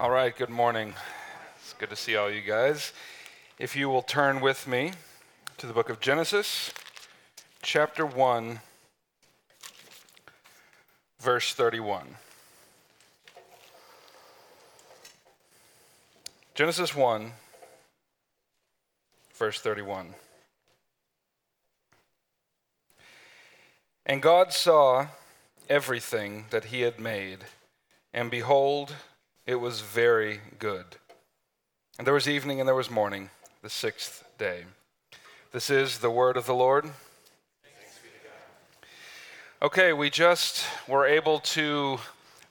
All right, good morning. It's good to see all you guys. If you will turn with me to the book of Genesis, chapter 1, verse 31. Genesis 1, verse 31. And God saw everything that he had made, and behold, it was very good. And there was evening and there was morning, the sixth day. This is the word of the Lord. Okay, we just were able to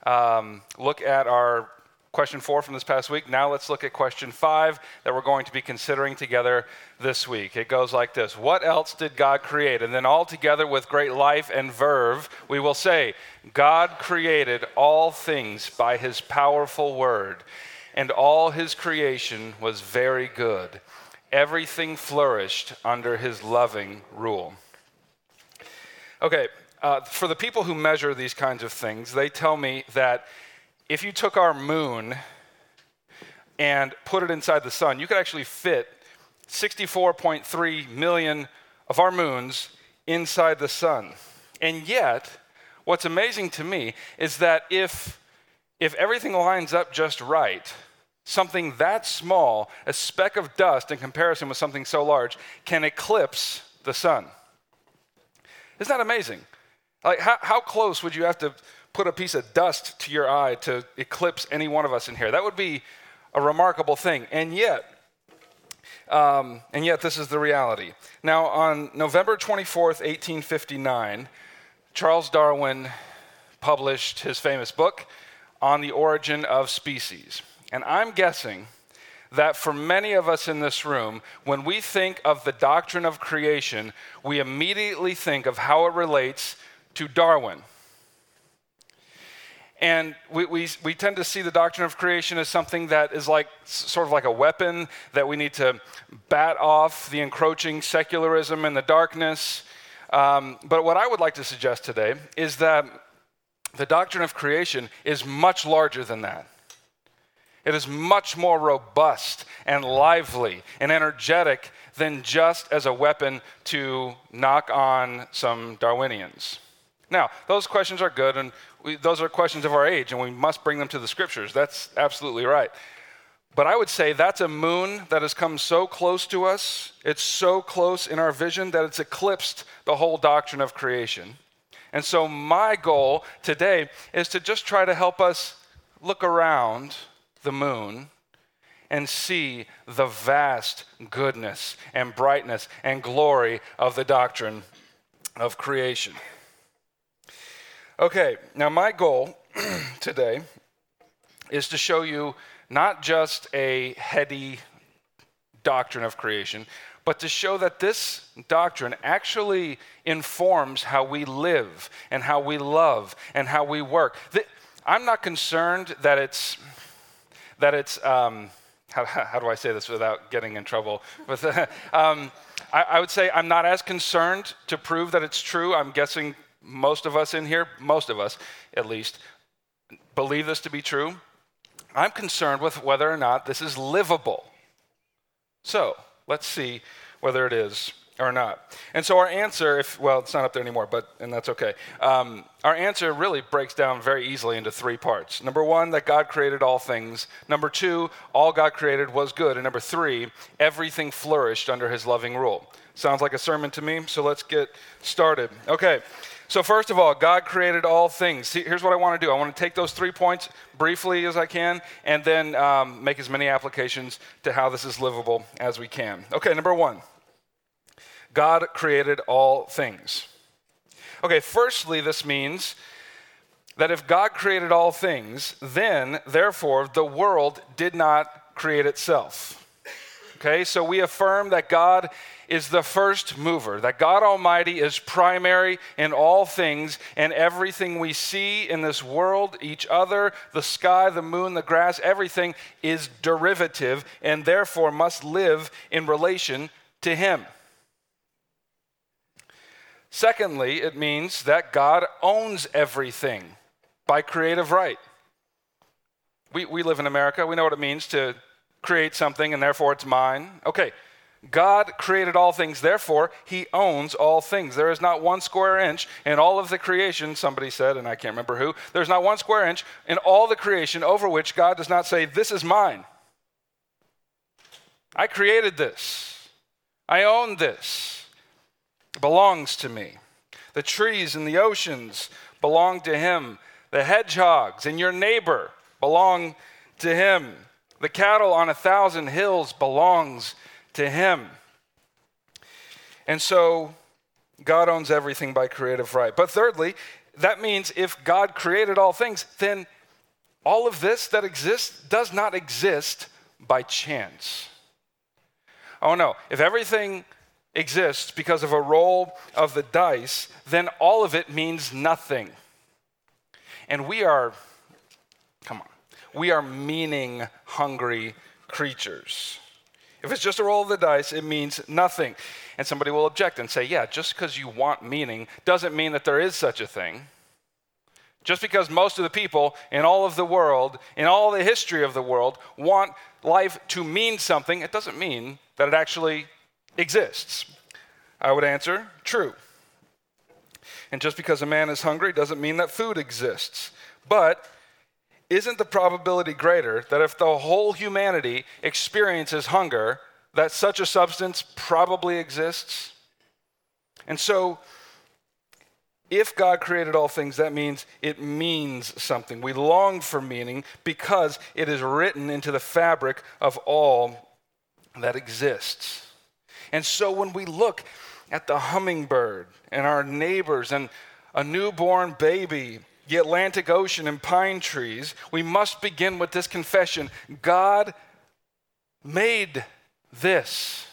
um, look at our question four from this past week. Now let's look at question five that we're going to be considering together this week. It goes like this What else did God create? And then all together with great life and verve, we will say, God created all things by his powerful word, and all his creation was very good. Everything flourished under his loving rule. Okay, uh, for the people who measure these kinds of things, they tell me that if you took our moon and put it inside the sun, you could actually fit 64.3 million of our moons inside the sun. And yet, what's amazing to me is that if, if everything lines up just right, something that small, a speck of dust in comparison with something so large, can eclipse the sun. Isn't that amazing? Like, how, how close would you have to put a piece of dust to your eye to eclipse any one of us in here. That would be a remarkable thing. And yet, um, and yet this is the reality. Now, on November 24th, 1859, Charles Darwin published his famous book on the origin of species. And I'm guessing that for many of us in this room, when we think of the doctrine of creation, we immediately think of how it relates to Darwin. And we, we, we tend to see the doctrine of creation as something that is like sort of like a weapon that we need to bat off the encroaching secularism and the darkness. Um, but what I would like to suggest today is that the doctrine of creation is much larger than that. It is much more robust and lively and energetic than just as a weapon to knock on some Darwinians. Now, those questions are good, and we, those are questions of our age, and we must bring them to the scriptures. That's absolutely right. But I would say that's a moon that has come so close to us, it's so close in our vision that it's eclipsed the whole doctrine of creation. And so, my goal today is to just try to help us look around the moon and see the vast goodness and brightness and glory of the doctrine of creation. Okay, now my goal today is to show you not just a heady doctrine of creation, but to show that this doctrine actually informs how we live and how we love and how we work. I'm not concerned that it's that it's um, how, how, do I say this without getting in trouble? With, um, I, I would say I'm not as concerned to prove that it's true. I'm guessing most of us in here, most of us at least, believe this to be true. I'm concerned with whether or not this is livable. So let's see whether it is or not. And so our answer, if well, it's not up there anymore, but and that's okay. Um, our answer really breaks down very easily into three parts. Number one, that God created all things. Number two, all God created was good. And number three, everything flourished under His loving rule. Sounds like a sermon to me. So let's get started. Okay. So, first of all, God created all things. Here's what I want to do I want to take those three points briefly as I can, and then um, make as many applications to how this is livable as we can. Okay, number one God created all things. Okay, firstly, this means that if God created all things, then, therefore, the world did not create itself. Okay, so we affirm that God is the first mover, that God Almighty is primary in all things, and everything we see in this world, each other, the sky, the moon, the grass, everything is derivative and therefore must live in relation to Him. Secondly, it means that God owns everything by creative right. We, we live in America. We know what it means to create something and therefore it's mine. Okay, God created all things, therefore, He owns all things. There is not one square inch in all of the creation, somebody said, and I can't remember who, there's not one square inch in all the creation over which God does not say, This is mine. I created this. I own this. It belongs to me. The trees and the oceans belong to Him. The hedgehogs and your neighbor belong to Him. The cattle on a thousand hills belongs to Him. And so God owns everything by creative right. But thirdly, that means if God created all things, then all of this that exists does not exist by chance. Oh no, if everything exists because of a roll of the dice, then all of it means nothing. And we are, come on, we are meaning hungry creatures. If it's just a roll of the dice, it means nothing. And somebody will object and say, yeah, just because you want meaning doesn't mean that there is such a thing. Just because most of the people in all of the world, in all the history of the world, want life to mean something, it doesn't mean that it actually exists. I would answer, true. And just because a man is hungry doesn't mean that food exists. But isn't the probability greater that if the whole humanity experiences hunger, that such a substance probably exists? And so, if God created all things, that means it means something. We long for meaning because it is written into the fabric of all that exists. And so, when we look at the hummingbird and our neighbors and a newborn baby the Atlantic Ocean and pine trees, we must begin with this confession God made this.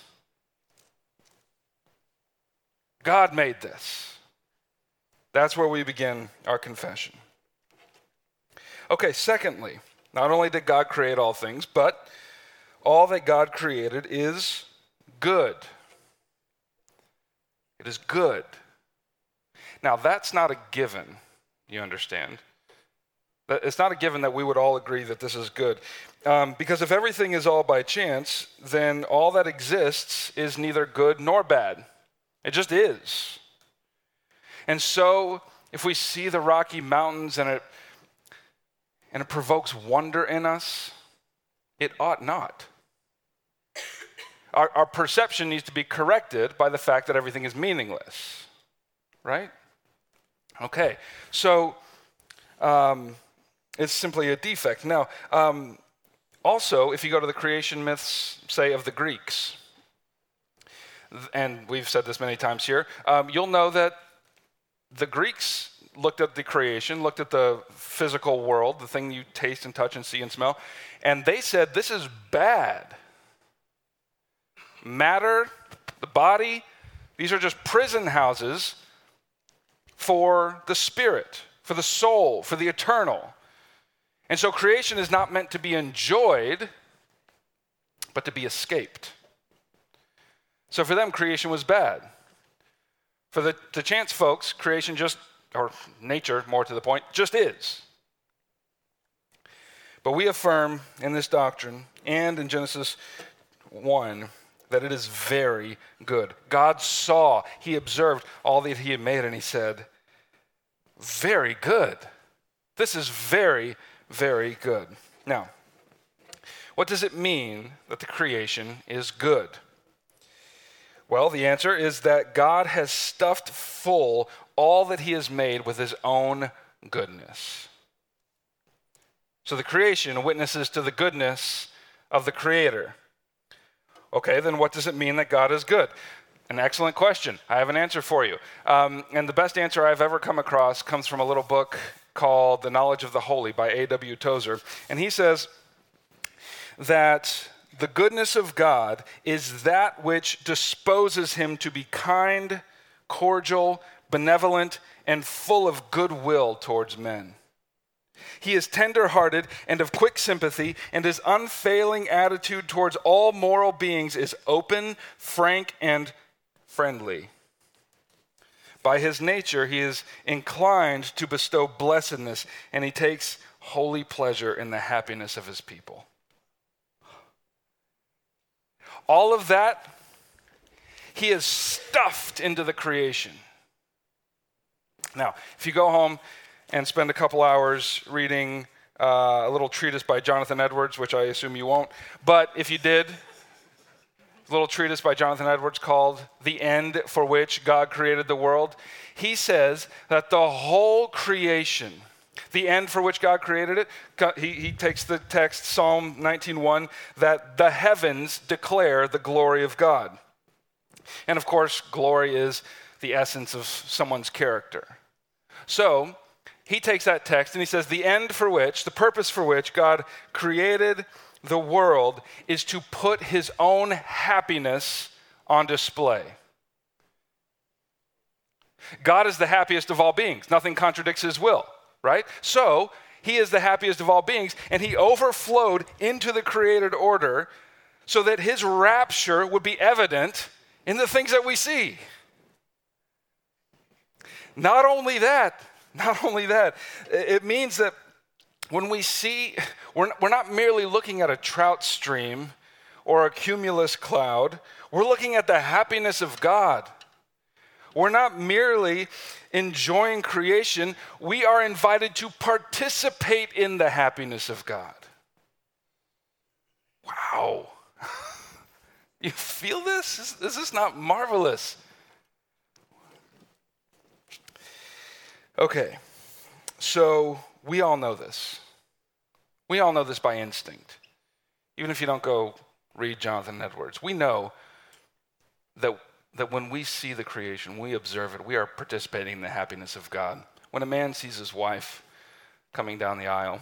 God made this. That's where we begin our confession. Okay, secondly, not only did God create all things, but all that God created is good. It is good. Now, that's not a given you understand. It's not a given that we would all agree that this is good. Um, because if everything is all by chance, then all that exists is neither good nor bad. It just is. And so, if we see the Rocky Mountains and it, and it provokes wonder in us, it ought not. Our, our perception needs to be corrected by the fact that everything is meaningless, right? Okay, so um, it's simply a defect. Now, um, also, if you go to the creation myths, say, of the Greeks, and we've said this many times here, um, you'll know that the Greeks looked at the creation, looked at the physical world, the thing you taste and touch and see and smell, and they said, This is bad. Matter, the body, these are just prison houses for the spirit, for the soul, for the eternal. And so creation is not meant to be enjoyed, but to be escaped. So for them, creation was bad. For the, the chance folks, creation just, or nature, more to the point, just is. But we affirm in this doctrine and in Genesis 1 that it is very good. God saw, He observed all that He had made, and He said, Very good. This is very, very good. Now, what does it mean that the creation is good? Well, the answer is that God has stuffed full all that He has made with His own goodness. So the creation witnesses to the goodness of the Creator. Okay, then what does it mean that God is good? An excellent question. I have an answer for you. Um, and the best answer I've ever come across comes from a little book called The Knowledge of the Holy by A.W. Tozer. And he says that the goodness of God is that which disposes him to be kind, cordial, benevolent, and full of goodwill towards men. He is tender-hearted and of quick sympathy, and his unfailing attitude towards all moral beings is open, frank, and friendly. By his nature, he is inclined to bestow blessedness, and he takes holy pleasure in the happiness of his people. All of that, he has stuffed into the creation. Now, if you go home and spend a couple hours reading uh, a little treatise by Jonathan Edwards, which I assume you won't, but if you did, little treatise by Jonathan Edwards called The End for Which God Created the World, he says that the whole creation, the end for which God created it, he, he takes the text, Psalm 19.1, that the heavens declare the glory of God. And of course, glory is the essence of someone's character. So, he takes that text and he says, the end for which, the purpose for which God created the world is to put his own happiness on display. God is the happiest of all beings. Nothing contradicts his will, right? So, he is the happiest of all beings, and he overflowed into the created order so that his rapture would be evident in the things that we see. Not only that, not only that, it means that when we see, we're, we're not merely looking at a trout stream or a cumulus cloud, we're looking at the happiness of God. We're not merely enjoying creation, we are invited to participate in the happiness of God. Wow. you feel this? Is, is this not marvelous? Okay, so we all know this. We all know this by instinct. Even if you don't go read Jonathan Edwards, we know that that when we see the creation, we observe it, we are participating in the happiness of God. When a man sees his wife coming down the aisle,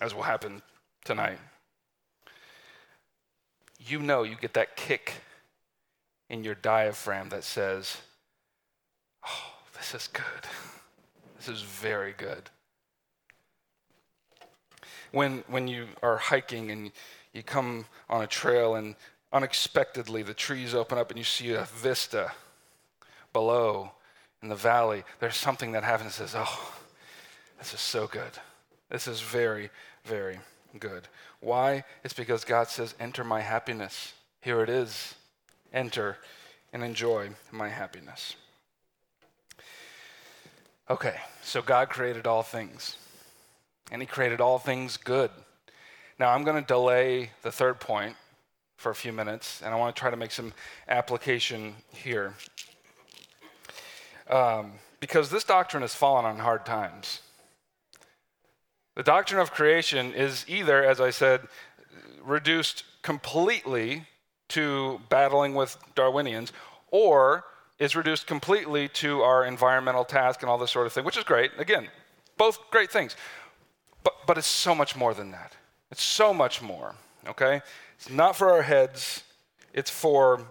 as will happen tonight, you know you get that kick in your diaphragm that says, Oh, this is good. Is very good. When, when you are hiking and you come on a trail and unexpectedly the trees open up and you see a vista below in the valley, there's something that happens that says, Oh, this is so good. This is very, very good. Why? It's because God says, Enter my happiness. Here it is. Enter and enjoy my happiness. Okay, so God created all things, and He created all things good. Now, I'm going to delay the third point for a few minutes, and I want to try to make some application here. Um, because this doctrine has fallen on hard times. The doctrine of creation is either, as I said, reduced completely to battling with Darwinians, or is reduced completely to our environmental task and all this sort of thing, which is great. Again, both great things. But, but it's so much more than that. It's so much more, okay? It's not for our heads, it's for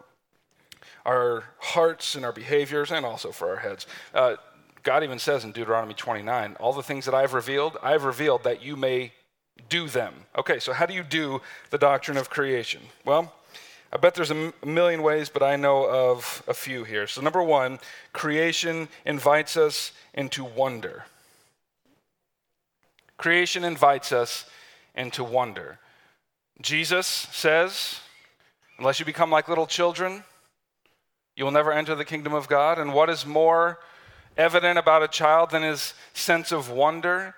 our hearts and our behaviors, and also for our heads. Uh, God even says in Deuteronomy 29, all the things that I've revealed, I've revealed that you may do them. Okay, so how do you do the doctrine of creation? Well, I bet there's a million ways, but I know of a few here. So, number one, creation invites us into wonder. Creation invites us into wonder. Jesus says, unless you become like little children, you will never enter the kingdom of God. And what is more evident about a child than his sense of wonder?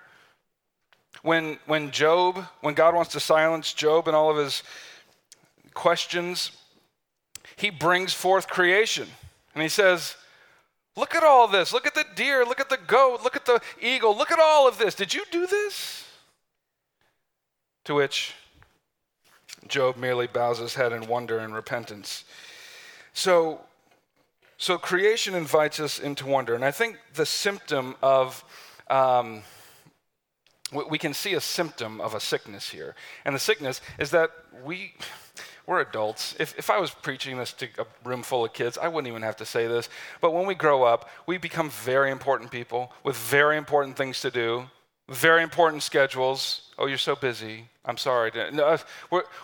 When, when Job, when God wants to silence Job and all of his questions, he brings forth creation. And he says, Look at all this. Look at the deer. Look at the goat. Look at the eagle. Look at all of this. Did you do this? To which Job merely bows his head in wonder and repentance. So, so creation invites us into wonder. And I think the symptom of, um, we can see a symptom of a sickness here. And the sickness is that we, we're adults. If, if I was preaching this to a room full of kids, I wouldn't even have to say this. But when we grow up, we become very important people with very important things to do, very important schedules. Oh, you're so busy. I'm sorry. No,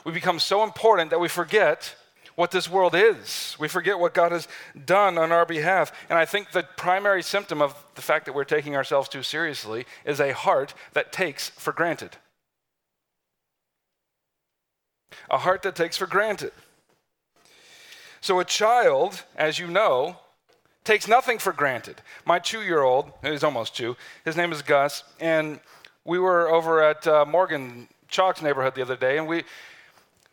we become so important that we forget what this world is. We forget what God has done on our behalf. And I think the primary symptom of the fact that we're taking ourselves too seriously is a heart that takes for granted. A heart that takes for granted. So, a child, as you know, takes nothing for granted. My two year old, he's almost two, his name is Gus, and we were over at uh, Morgan Chalk's neighborhood the other day, and we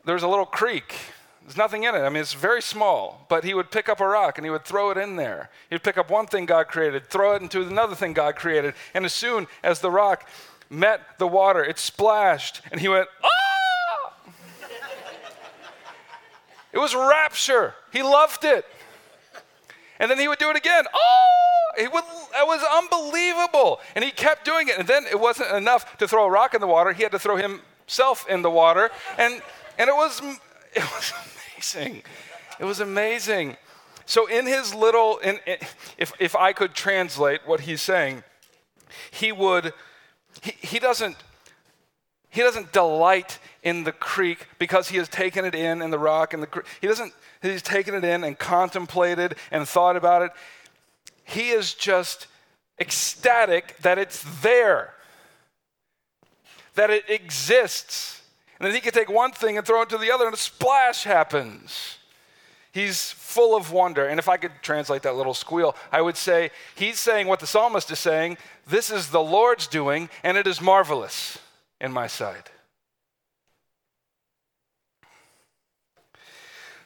there was a little creek. There's nothing in it. I mean, it's very small, but he would pick up a rock and he would throw it in there. He'd pick up one thing God created, throw it into another thing God created, and as soon as the rock met the water, it splashed, and he went, ah! It was rapture. He loved it. And then he would do it again. Oh, it, would, it was unbelievable. And he kept doing it. And then it wasn't enough to throw a rock in the water. He had to throw himself in the water. And, and it, was, it was amazing. It was amazing. So, in his little, in, in, if, if I could translate what he's saying, he would, he, he doesn't he doesn't delight in the creek because he has taken it in in the rock and the creek. He doesn't, he's taken it in and contemplated and thought about it. He is just ecstatic that it's there, that it exists. And then he can take one thing and throw it to the other, and a splash happens. He's full of wonder. And if I could translate that little squeal, I would say he's saying what the psalmist is saying this is the Lord's doing, and it is marvelous in my sight.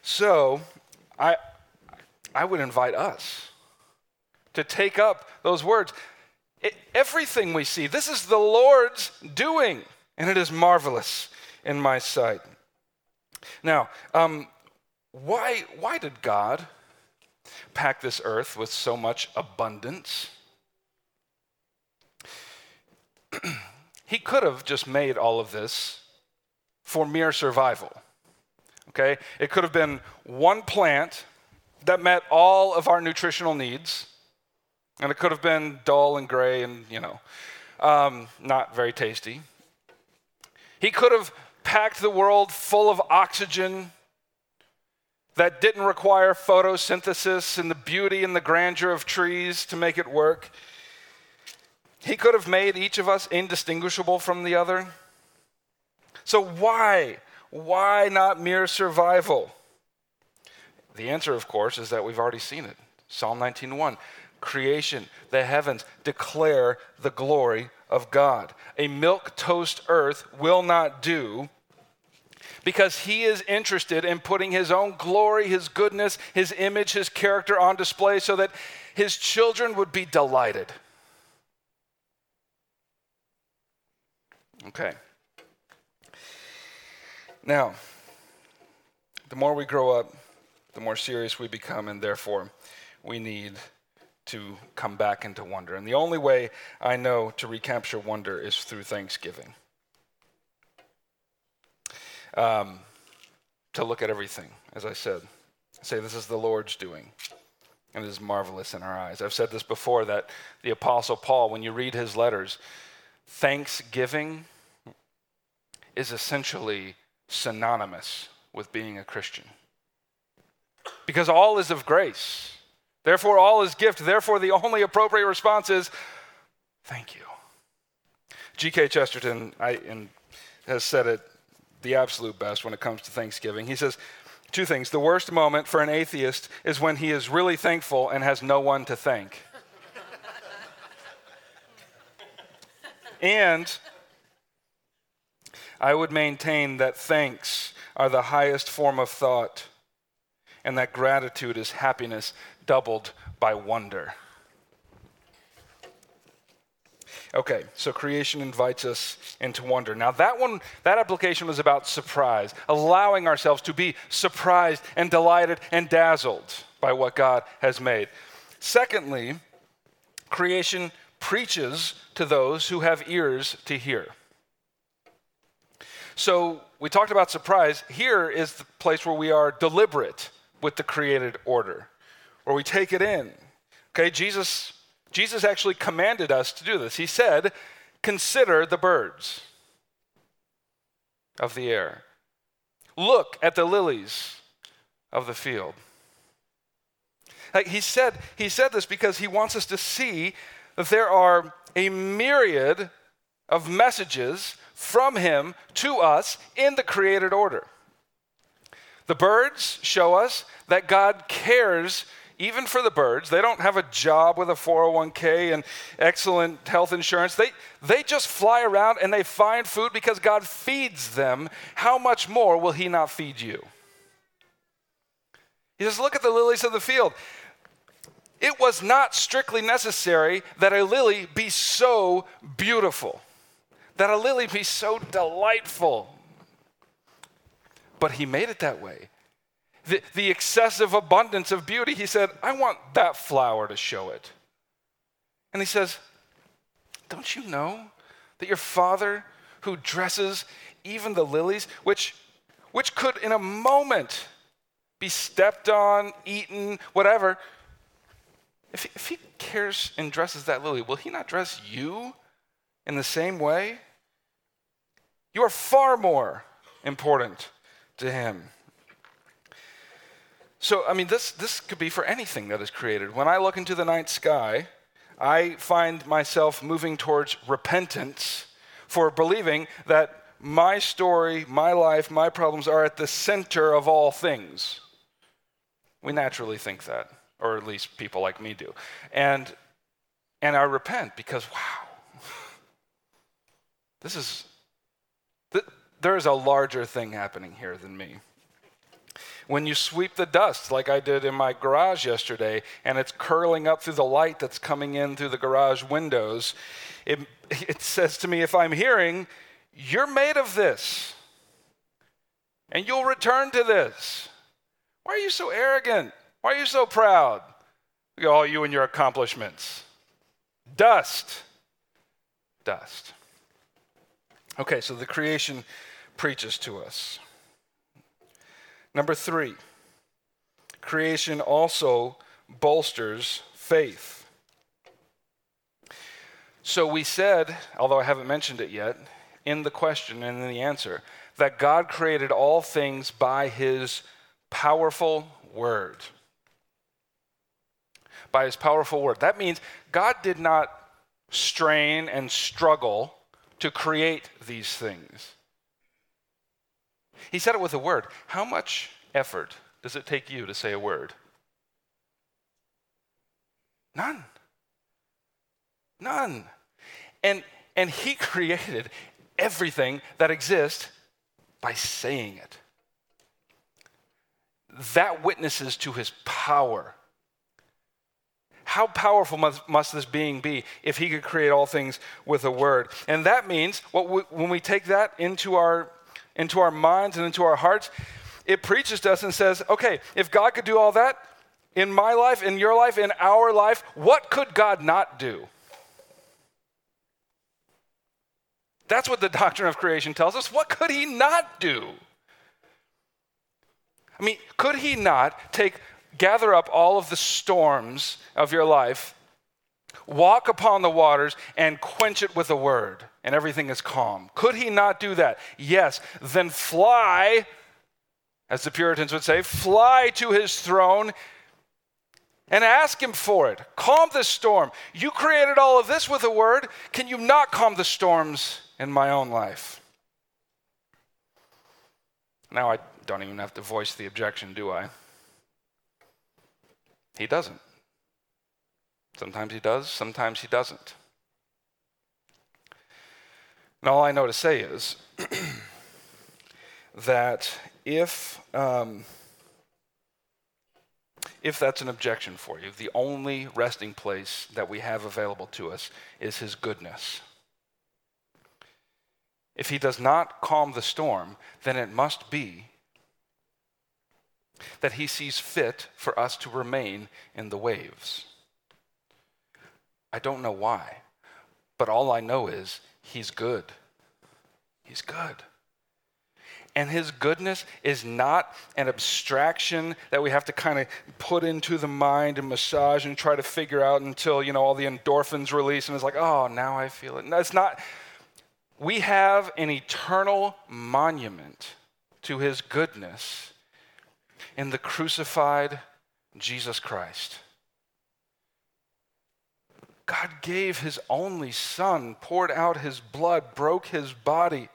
So, I, I would invite us to take up those words. It, everything we see, this is the Lord's doing, and it is marvelous in my sight. Now, um, why, why did God pack this earth with so much abundance? He could have just made all of this for mere survival. Okay? It could have been one plant that met all of our nutritional needs, and it could have been dull and gray and, you know, um, not very tasty. He could have packed the world full of oxygen that didn't require photosynthesis and the beauty and the grandeur of trees to make it work. He could have made each of us indistinguishable from the other. So, why? Why not mere survival? The answer, of course, is that we've already seen it. Psalm 19:1. Creation, the heavens declare the glory of God. A milk toast earth will not do because he is interested in putting his own glory, his goodness, his image, his character on display so that his children would be delighted. Okay. Now, the more we grow up, the more serious we become, and therefore we need to come back into wonder. And the only way I know to recapture wonder is through thanksgiving. Um, to look at everything, as I said, say, This is the Lord's doing, and it is marvelous in our eyes. I've said this before that the Apostle Paul, when you read his letters, thanksgiving is essentially synonymous with being a Christian. Because all is of grace. Therefore, all is gift. Therefore, the only appropriate response is thank you. G.K. Chesterton I, has said it the absolute best when it comes to Thanksgiving. He says, Two things. The worst moment for an atheist is when he is really thankful and has no one to thank. and I would maintain that thanks are the highest form of thought, and that gratitude is happiness doubled by wonder. Okay, so creation invites us into wonder. Now, that one, that application was about surprise, allowing ourselves to be surprised and delighted and dazzled by what God has made. Secondly, creation preaches to those who have ears to hear. So we talked about surprise. Here is the place where we are deliberate with the created order, where we take it in. Okay, Jesus, Jesus actually commanded us to do this. He said, Consider the birds of the air. Look at the lilies of the field. Like he said, he said this because he wants us to see that there are a myriad of messages from him to us in the created order. The birds show us that God cares even for the birds. They don't have a job with a 401k and excellent health insurance. They, they just fly around and they find food because God feeds them. How much more will He not feed you? He says, Look at the lilies of the field. It was not strictly necessary that a lily be so beautiful, that a lily be so delightful. But he made it that way. The, the excessive abundance of beauty, he said, I want that flower to show it. And he says, Don't you know that your father, who dresses even the lilies, which, which could in a moment be stepped on, eaten, whatever, if he, if he cares and dresses that lily, will he not dress you in the same way? You are far more important to him. So, I mean, this, this could be for anything that is created. When I look into the night sky, I find myself moving towards repentance for believing that my story, my life, my problems are at the center of all things. We naturally think that or at least people like me do. And and I repent because wow. This is there is a larger thing happening here than me. When you sweep the dust, like I did in my garage yesterday, and it's curling up through the light that's coming in through the garage windows, it, it says to me, if I'm hearing, you're made of this, and you'll return to this. Why are you so arrogant? Why are you so proud? Look at all you and your accomplishments. Dust. Dust. Okay, so the creation preaches to us. Number three, creation also bolsters faith. So we said, although I haven't mentioned it yet, in the question and in the answer, that God created all things by his powerful word by his powerful word. That means God did not strain and struggle to create these things. He said it with a word. How much effort does it take you to say a word? None. None. And, and he created everything that exists by saying it. That witnesses to his power how powerful must, must, this being be if he could create all things with a word? And that means what we, when we take that into our, into our minds and into our hearts, it preaches to us and says, okay, if God could do all that in my life, in your life, in our life, what could God not do? That's what the doctrine of creation tells us. What could he not do? I mean, could he not take gather up all of the storms of your life, walk upon the waters, and quench it with a word, and everything is calm. Could he not do that? Yes. Then fly, as the Puritans would say, fly to his throne and ask him for it. Calm the storm. You created all of this with a word. Can you not calm the storms in my own life? Now I don't even have to voice the objection, do I? He doesn't. Sometimes he does, sometimes he doesn't. And all I know to say is that if, um, if that's an objection for you, the only resting place that we have available to us is his goodness. If he does not calm the storm, then it must be that he sees fit for us to remain in the waves. I don't know why, but all I know is he's good. He's good. And his goodness is not an abstraction that we have to kind of put into the mind and massage and try to figure out until, you know, all the endorphins release and it's like, oh, now I feel it. No, it's not. We have an eternal monument to his goodness in the crucified Jesus Christ. God gave his only son, poured out his blood, broke his body,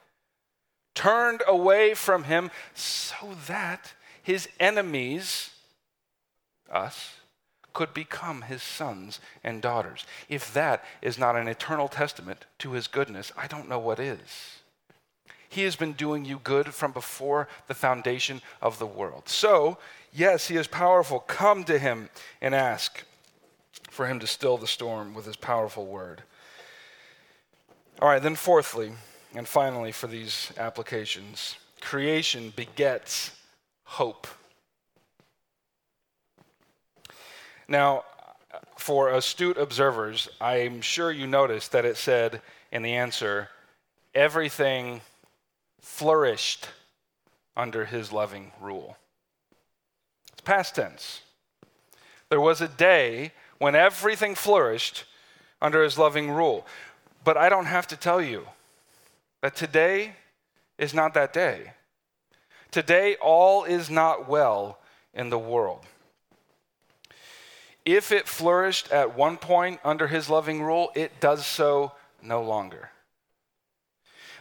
turned away from him so that his enemies, us, could become his sons and daughters. If that is not an eternal testament to his goodness, I don't know what is. He has been doing you good from before the foundation of the world. So, yes, he is powerful. Come to him and ask for him to still the storm with his powerful word. All right, then, fourthly, and finally, for these applications, creation begets hope. Now, for astute observers, I'm sure you noticed that it said in the answer, everything flourished under his loving rule. It's past tense. There was a day when everything flourished under his loving rule. But I don't have to tell you that today is not that day. Today, all is not well in the world. If it flourished at one point under his loving rule, it does so no longer.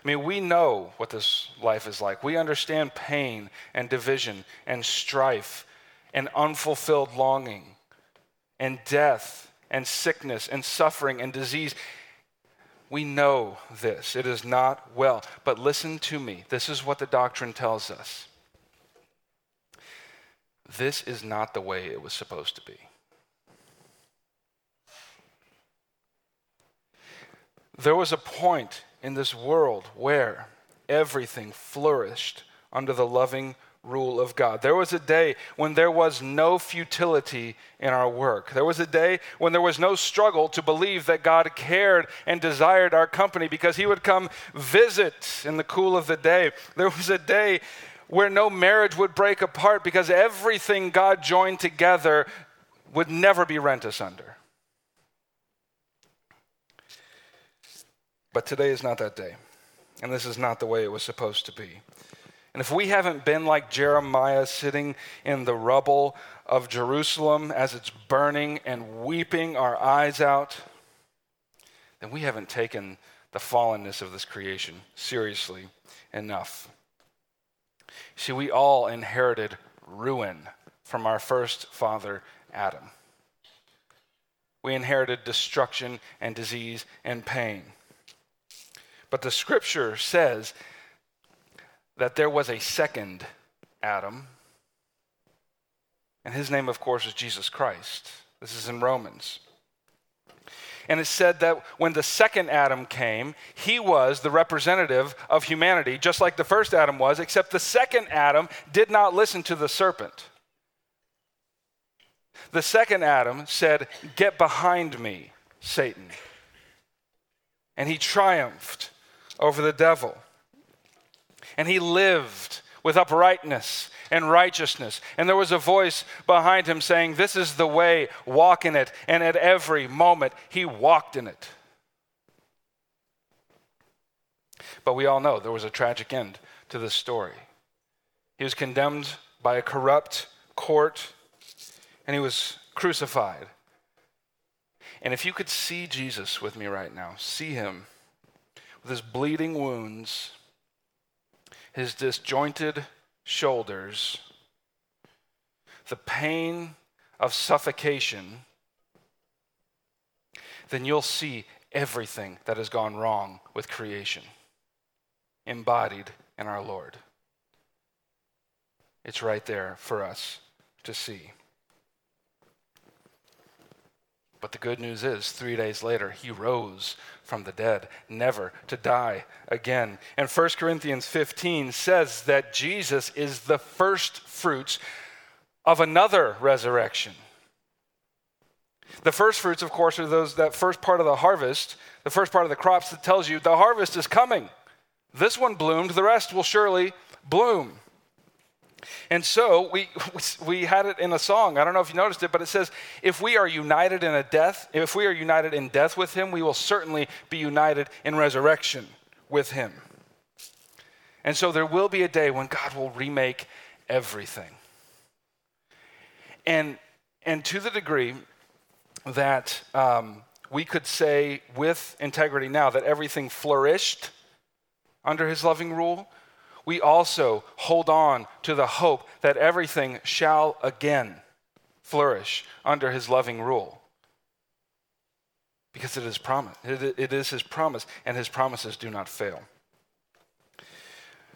I mean, we know what this life is like. We understand pain and division and strife and unfulfilled longing and death and sickness and suffering and disease. We know this. It is not well. But listen to me. This is what the doctrine tells us. This is not the way it was supposed to be. There was a point in this world where everything flourished under the loving rule of God. There was a day when there was no futility in our work. There was a day when there was no struggle to believe that God cared and desired our company because He would come visit in the cool of the day. There was a day where no marriage would break apart because everything God joined together would never be rent asunder. But today is not that day. And this is not the way it was supposed to be. And if we haven't been like Jeremiah sitting in the rubble of Jerusalem as it's burning and weeping our eyes out, then we haven't taken the fallenness of this creation seriously enough. See, we all inherited ruin from our first father, Adam. We inherited destruction and disease and pain. But the scripture says that there was a second Adam. And his name, of course, is Jesus Christ. This is in Romans. And it said that when the second Adam came, he was the representative of humanity, just like the first Adam was, except the second Adam did not listen to the serpent. The second Adam said, Get behind me, Satan. And he triumphed over the devil. And he lived with uprightness and righteousness. And there was a voice behind him saying, This is the way, walk in it. And at every moment, he walked in it. But we all know there was a tragic end to this story. He was condemned by a corrupt court, and he was crucified. And if you could see Jesus with me right now, see him with his bleeding wounds, his disjointed shoulders, the pain of suffocation, then you'll see everything that has gone wrong with creation embodied in our Lord. It's right there for us to see. But the good news is, three days later, he rose from the dead, never to die again. And 1 Corinthians 15 says that Jesus is the first fruits of another resurrection. The first fruits, of course, are those that first part of the harvest, the first part of the crops that tells you the harvest is coming. This one bloomed, the rest will surely bloom. And so we, we had it in a song. I don't know if you noticed it, but it says, if we are united in a death, if we are united in death with him, we will certainly be united in resurrection with him. And so there will be a day when God will remake everything. And, and to the degree that um, we could say with integrity now that everything flourished under his loving rule, we also hold on to the hope that everything shall again flourish under his loving rule. Because it is promise. It, is his promise, and his promises do not fail.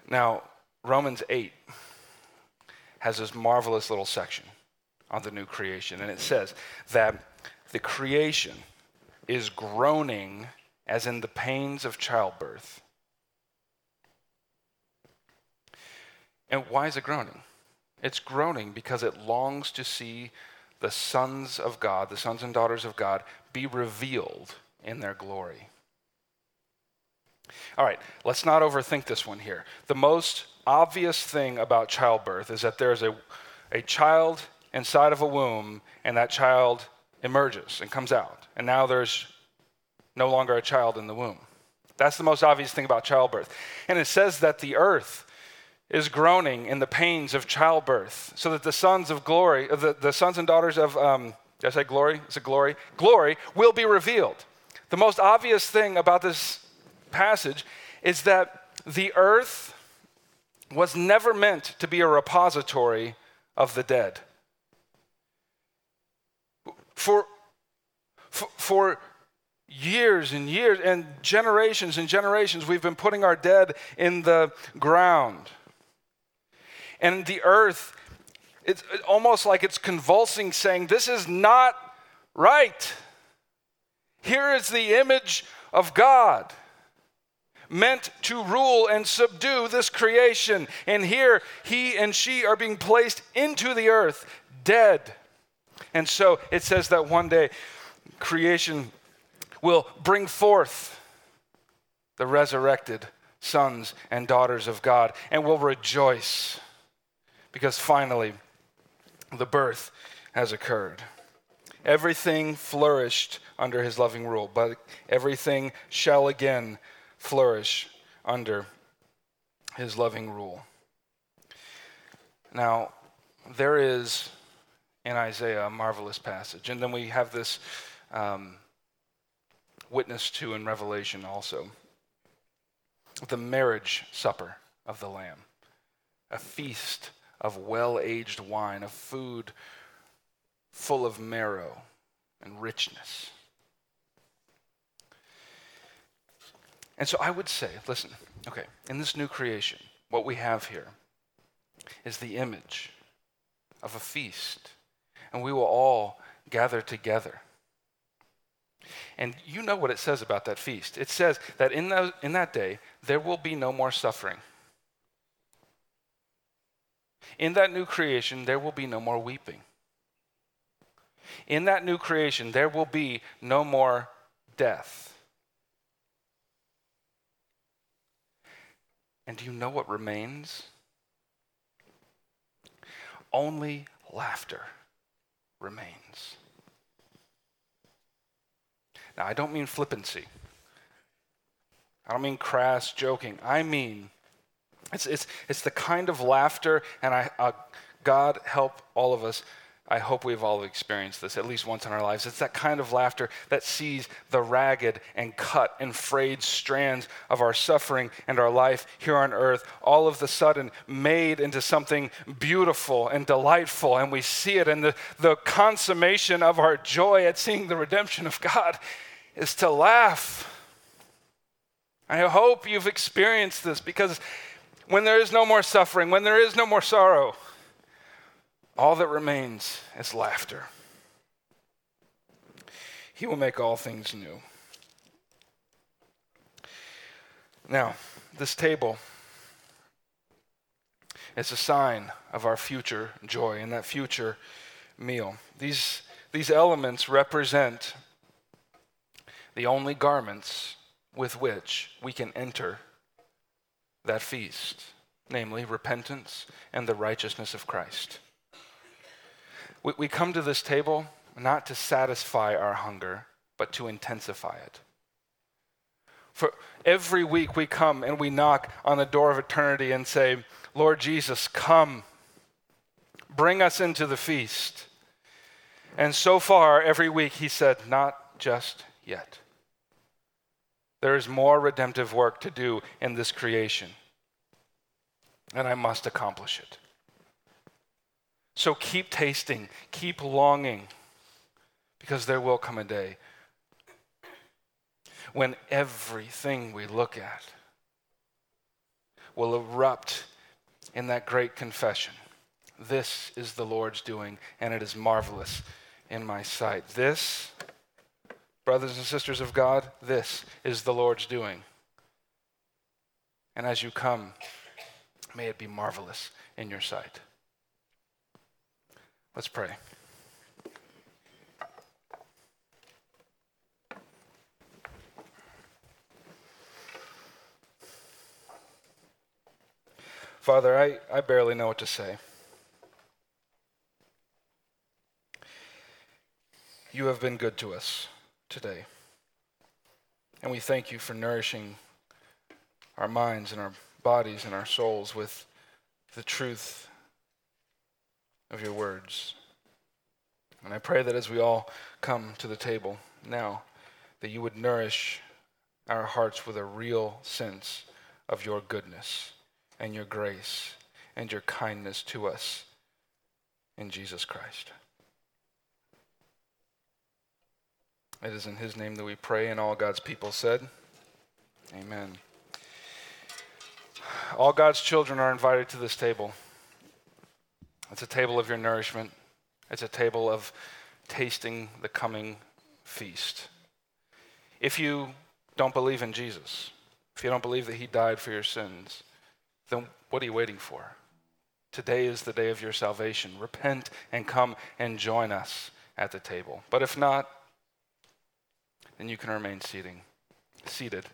Now, Romans 8 has this marvelous little section on the new creation, and it says that the creation is groaning as in the pains of childbirth. And why is it groaning? It's groaning because it longs to see the sons of God, the sons and daughters of God, be revealed in their glory. All right, let's not overthink this one here. The most obvious thing about childbirth is that there's a, a child inside of a womb, and that child emerges and comes out. And now there's no longer a child in the womb. That's the most obvious thing about childbirth. And it says that the earth is groaning in the pains of childbirth, so that the sons of glory, uh, the, the sons and daughters of, um, did I say glory? Is it glory? Glory will be revealed. The most obvious thing about this passage is that the earth was never meant to be a repository of the dead. For, for, for years and years and generations and generations, we've been putting our dead in the ground. And the earth, it's almost like it's convulsing, saying, This is not right. Here is the image of God meant to rule and subdue this creation. And here he and she are being placed into the earth, dead. And so it says that one day creation will bring forth the resurrected sons and daughters of God and will rejoice because finally the birth has occurred. Everything flourished under his loving rule, but everything shall again flourish under his loving rule. Now, there is in Isaiah a marvelous passage, and then we have this um, witness to in Revelation also the marriage supper of the Lamb, a feast of well aged wine, of food full of marrow and richness. And so I would say, listen, okay, in this new creation, what we have here is the image of a feast, and we will all gather together. And you know what it says about that feast. It says that in, the, in that day, there will be no more suffering. In that new creation, there will be no more weeping. In that new creation, there will be no more death. And do you know what remains? Only laughter remains. Now, I don't mean flippancy. I don't mean crass joking. I mean, it's, it's, it's the kind of laughter, and I, uh, God help all of us I hope we've all experienced this at least once in our lives. It's that kind of laughter that sees the ragged and cut and frayed strands of our suffering and our life here on earth all of the sudden made into something beautiful and delightful. And we see it, and the, the consummation of our joy at seeing the redemption of God is to laugh. I hope you've experienced this because when there is no more suffering, when there is no more sorrow, all that remains is laughter. He will make all things new. Now, this table is a sign of our future joy and that future meal. These, these elements represent the only garments with which we can enter that feast, namely repentance and the righteousness of Christ. We, we come to this table not to satisfy our hunger, but to intensify it. For every week we come and we knock on the door of eternity and say, Lord Jesus, come, bring us into the feast. And so far, every week, he said, Not just yet. There is more redemptive work to do in this creation, and I must accomplish it. So keep tasting, keep longing, because there will come a day when everything we look at will erupt in that great confession. This is the Lord's doing, and it is marvelous in my sight. This, brothers and sisters of God, this is the Lord's doing. And as you come, may it be marvelous in your sight. Let's pray. Father, I, I barely know what to say. You have been good to us today. And we thank you for nourishing our minds and our bodies and our souls with the truth of your words. And I pray that as we all come to the table now, that you would nourish our hearts with a real sense of your goodness and your grace and your kindness to us in Jesus Christ. It is in his name that we pray, and all God's people said, Amen. All God's children are invited to this table. It's a table of your nourishment, it's a table of tasting the coming feast. If you don't believe in Jesus, if you don't believe that he died for your sins, then what are you waiting for? Today is the day of your salvation. Repent and come and join us at the table. But if not, then you can remain seating, seated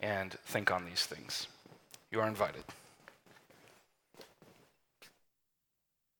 and think on these things. You are invited.